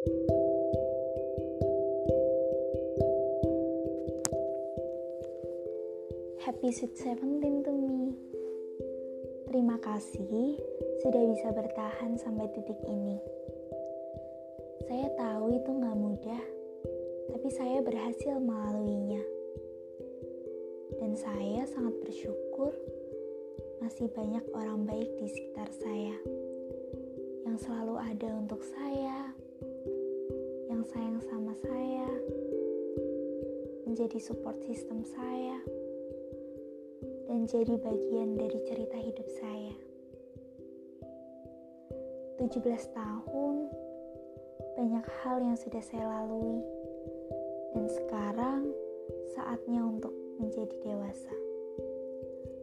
Happy Sweet Seventeen to me. Terima kasih sudah bisa bertahan sampai titik ini. Saya tahu itu gak mudah, tapi saya berhasil melaluinya. Dan saya sangat bersyukur masih banyak orang baik di sekitar saya yang selalu ada untuk saya, yang sayang sama saya, menjadi support system saya, dan jadi bagian dari cerita hidup saya. 17 tahun, banyak hal yang sudah saya lalui, dan sekarang saatnya untuk menjadi dewasa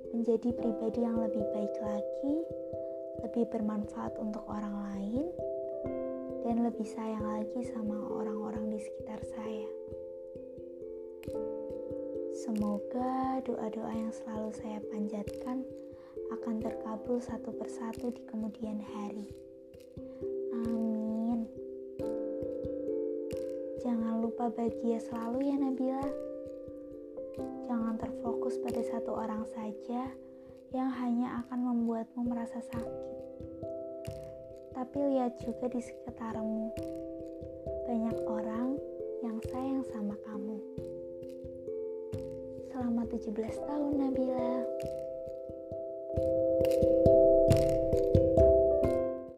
menjadi pribadi yang lebih baik lagi, lebih bermanfaat untuk orang lain, dan lebih sayang lagi sama orang-orang di sekitar saya. Semoga doa-doa yang selalu saya panjatkan akan terkabul satu persatu di kemudian hari. Amin. Jangan lupa bahagia selalu ya Nabila. Jangan terfokus pada satu orang saja yang hanya akan membuatmu merasa sakit tapi lihat juga di sekitarmu. Banyak orang yang sayang sama kamu. Selama 17 tahun Nabila. thank you